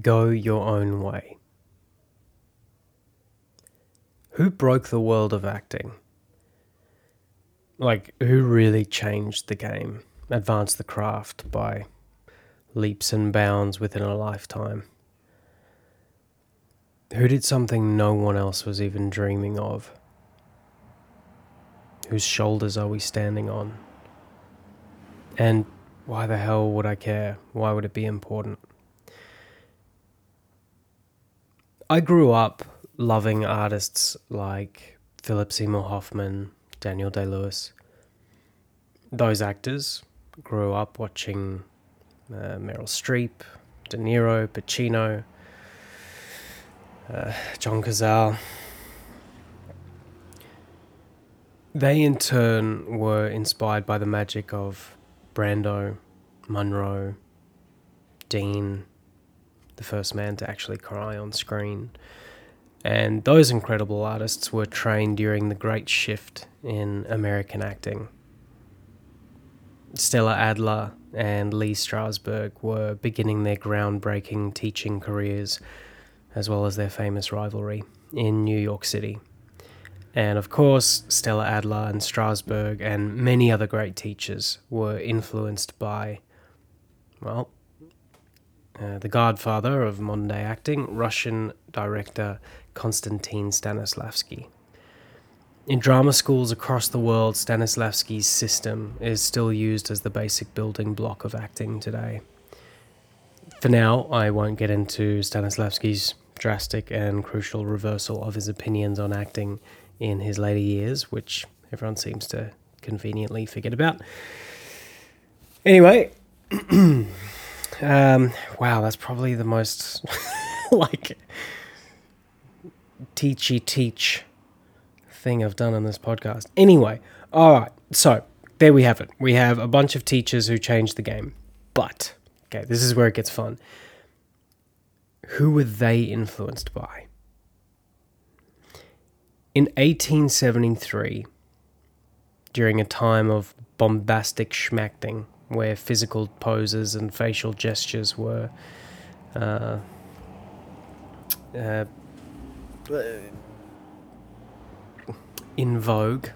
Go Your Own Way. Who broke the world of acting? Like, who really changed the game, advanced the craft by leaps and bounds within a lifetime? Who did something no one else was even dreaming of? Whose shoulders are we standing on? And why the hell would I care? Why would it be important? I grew up loving artists like Philip Seymour Hoffman, Daniel Day Lewis. Those actors grew up watching uh, Meryl Streep, De Niro, Pacino, uh, John Cazale. They in turn were inspired by the magic of Brando, Monroe, Dean, the first man to actually cry on screen. And those incredible artists were trained during the great shift in American acting. Stella Adler and Lee Strasberg were beginning their groundbreaking teaching careers, as well as their famous rivalry in New York City. And of course, Stella Adler and Strasberg and many other great teachers were influenced by, well, uh, the godfather of modern day acting, Russian director Konstantin Stanislavski. In drama schools across the world, Stanislavski's system is still used as the basic building block of acting today. For now, I won't get into Stanislavski's drastic and crucial reversal of his opinions on acting in his later years, which everyone seems to conveniently forget about. Anyway, um, wow, that's probably the most like teachy teach thing I've done on this podcast. Anyway, all right, so there we have it. We have a bunch of teachers who changed the game. But, okay, this is where it gets fun. Who were they influenced by? In 1873, during a time of bombastic schmacting, where physical poses and facial gestures were uh, uh, in vogue,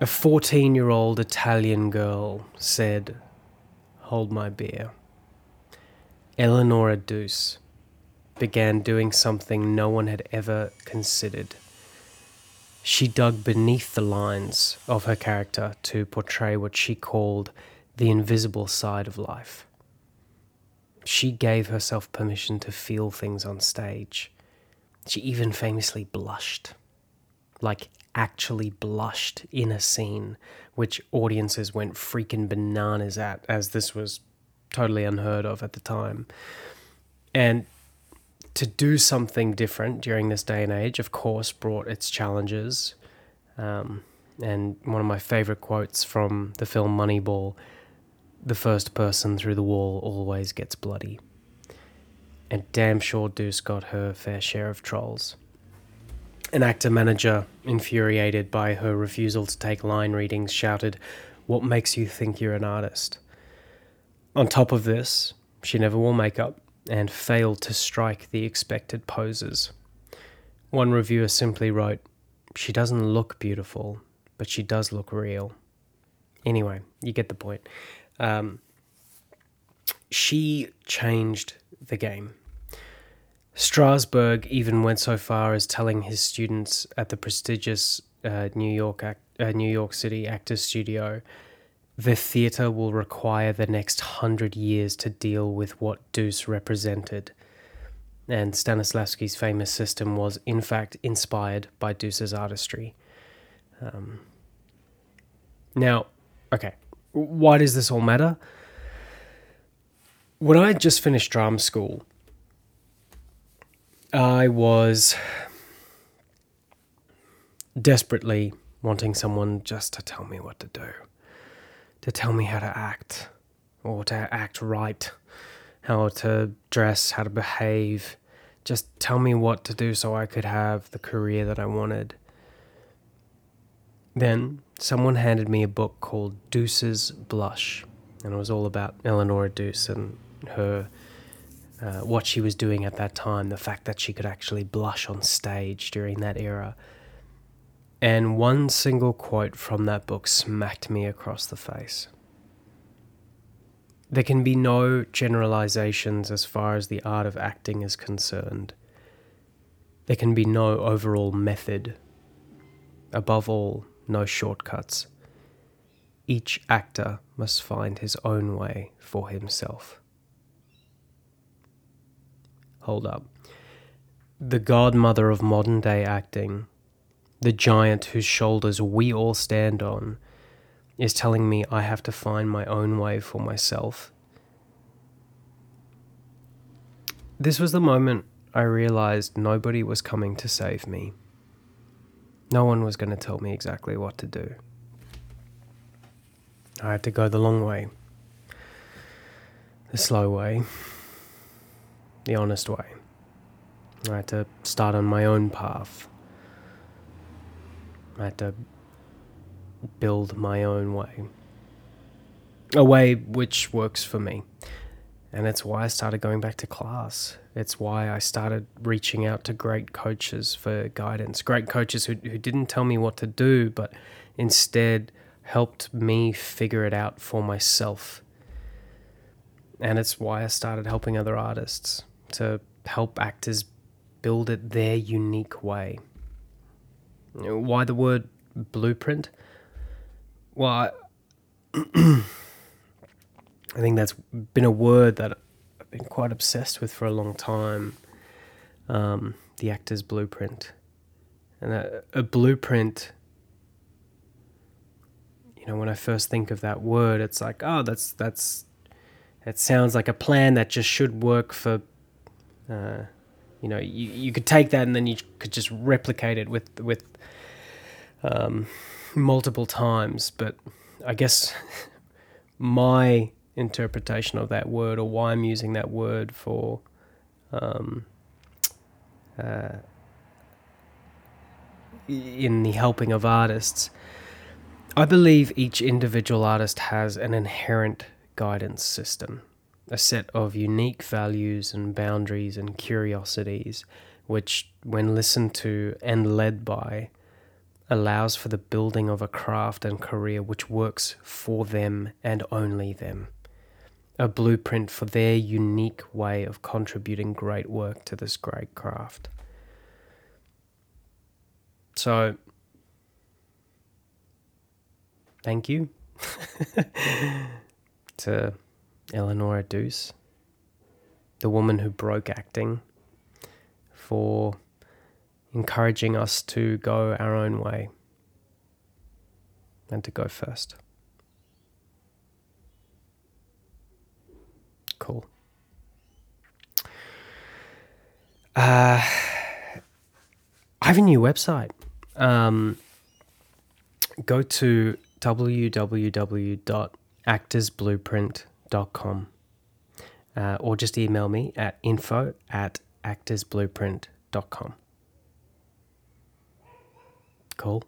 a 14 year old Italian girl said, Hold my beer. Eleonora Duse began doing something no one had ever considered. She dug beneath the lines of her character to portray what she called the invisible side of life. She gave herself permission to feel things on stage. She even famously blushed. Like, actually blushed in a scene, which audiences went freaking bananas at, as this was totally unheard of at the time. And to do something different during this day and age, of course, brought its challenges. Um, and one of my favorite quotes from the film Moneyball the first person through the wall always gets bloody. And damn sure Duse got her fair share of trolls. An actor manager, infuriated by her refusal to take line readings, shouted, What makes you think you're an artist? On top of this, she never wore makeup and failed to strike the expected poses. One reviewer simply wrote, She doesn't look beautiful, but she does look real. Anyway, you get the point. Um, she changed the game. Strasberg even went so far as telling his students at the prestigious uh, New York uh, New York City Actors Studio, the theater will require the next hundred years to deal with what Duse represented. And Stanislavski's famous system was, in fact, inspired by Duse's artistry. Um, now, okay, why does this all matter? When I just finished drama school, I was desperately wanting someone just to tell me what to do, to tell me how to act, or to act right, how to dress, how to behave. Just tell me what to do so I could have the career that I wanted. Then someone handed me a book called Duse's Blush, and it was all about Eleanor Duse and her uh, what she was doing at that time, the fact that she could actually blush on stage during that era. And one single quote from that book smacked me across the face. There can be no generalizations as far as the art of acting is concerned. There can be no overall method. Above all, no shortcuts. Each actor must find his own way for himself. Hold up. The godmother of modern day acting, the giant whose shoulders we all stand on, is telling me I have to find my own way for myself. This was the moment I realized nobody was coming to save me. No one was going to tell me exactly what to do. I had to go the long way, the slow way, the honest way. I had to start on my own path. I had to build my own way. A way which works for me. And it's why I started going back to class. It's why I started reaching out to great coaches for guidance, great coaches who, who didn't tell me what to do, but instead helped me figure it out for myself. And it's why I started helping other artists to help actors build it their unique way. Why the word blueprint? Well, I, I think that's been a word that I've been quite obsessed with for a long time. Um, the actor's blueprint. And a, a blueprint you know, when I first think of that word, it's like, oh, that's that's it sounds like a plan that just should work for uh, you know, you, you could take that and then you could just replicate it with with um, multiple times. But I guess my interpretation of that word, or why I'm using that word for um, uh, in the helping of artists, I believe each individual artist has an inherent guidance system, a set of unique values and boundaries and curiosities, which, when listened to and led by, allows for the building of a craft and career which works for them and only them. A blueprint for their unique way of contributing great work to this great craft. So, thank you to Eleanor Duse, the woman who broke acting, for encouraging us to go our own way and to go first. Cool. Uh, I have a new website. Um, go to www.actorsblueprint.com uh, or just email me at info at actorsblueprint.com. Cool.